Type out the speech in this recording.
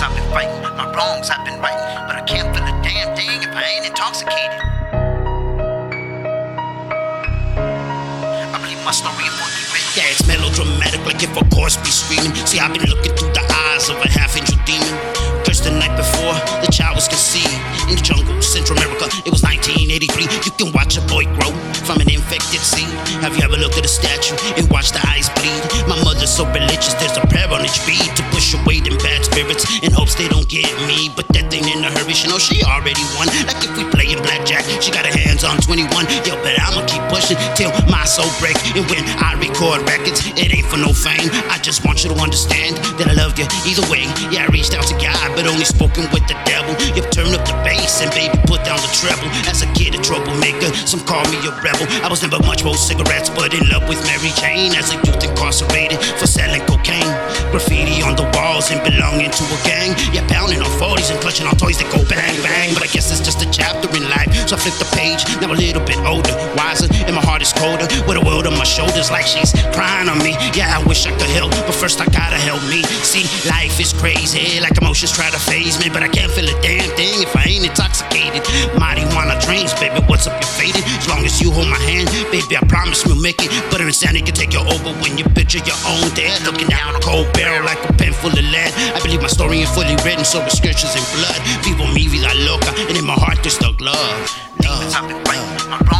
I've been fighting, my wrongs I've been righting, but I can't feel a damn thing if I ain't intoxicated. I believe my story is written. Yeah, it's melodramatic, like if a chorus be screaming. See, I've been looking through the eyes of a half angel demon. Just the night before the child was conceived in the jungle, Central America. It was 1983. You can watch a boy grow from an infected seed. Have you ever looked at a statue and watched the eyes bleed? My mother's so religious, there's a prayer on each bead to spirits in hopes they don't get me. But that thing in a hurry, she know she already won. Like if we playing blackjack, she got her hands on 21. Yo, but I'ma keep pushing till my soul break. And when I record records, it ain't for no fame. I just want you to understand that I loved you either way. Yeah, I reached out to God, but only spoken with the devil. You turn up the bass and baby put down the treble. As a kid, a troublemaker, some call me a rebel. I was never much for cigarettes, but in love with Mary Jane. As a youth incarcerated for selling cocaine, and belonging to a gang. Yeah, pounding on 40s and clutching on toys that go bang bang. But I guess it's just a chapter in life, so I flip the page. Now a little bit older, wiser, and my heart is colder. With a world on my shoulders, like she's crying on me. Yeah, I wish I could help, but first I gotta help me. See, life is crazy, like emotions try to faze me, but I can't feel a damn thing if I ain't intoxicated. Marijuana dreams, baby, what's up, you're faded? As long as you hold my hand, baby, I promise we'll make it. But insanity can take you over when you picture your own dead. Looking down a cold barrel like a pen full of lead. I believe my story is fully written, so the scriptures in blood. Vivo mi vida loca, and in my heart there's stuck love. Demons I've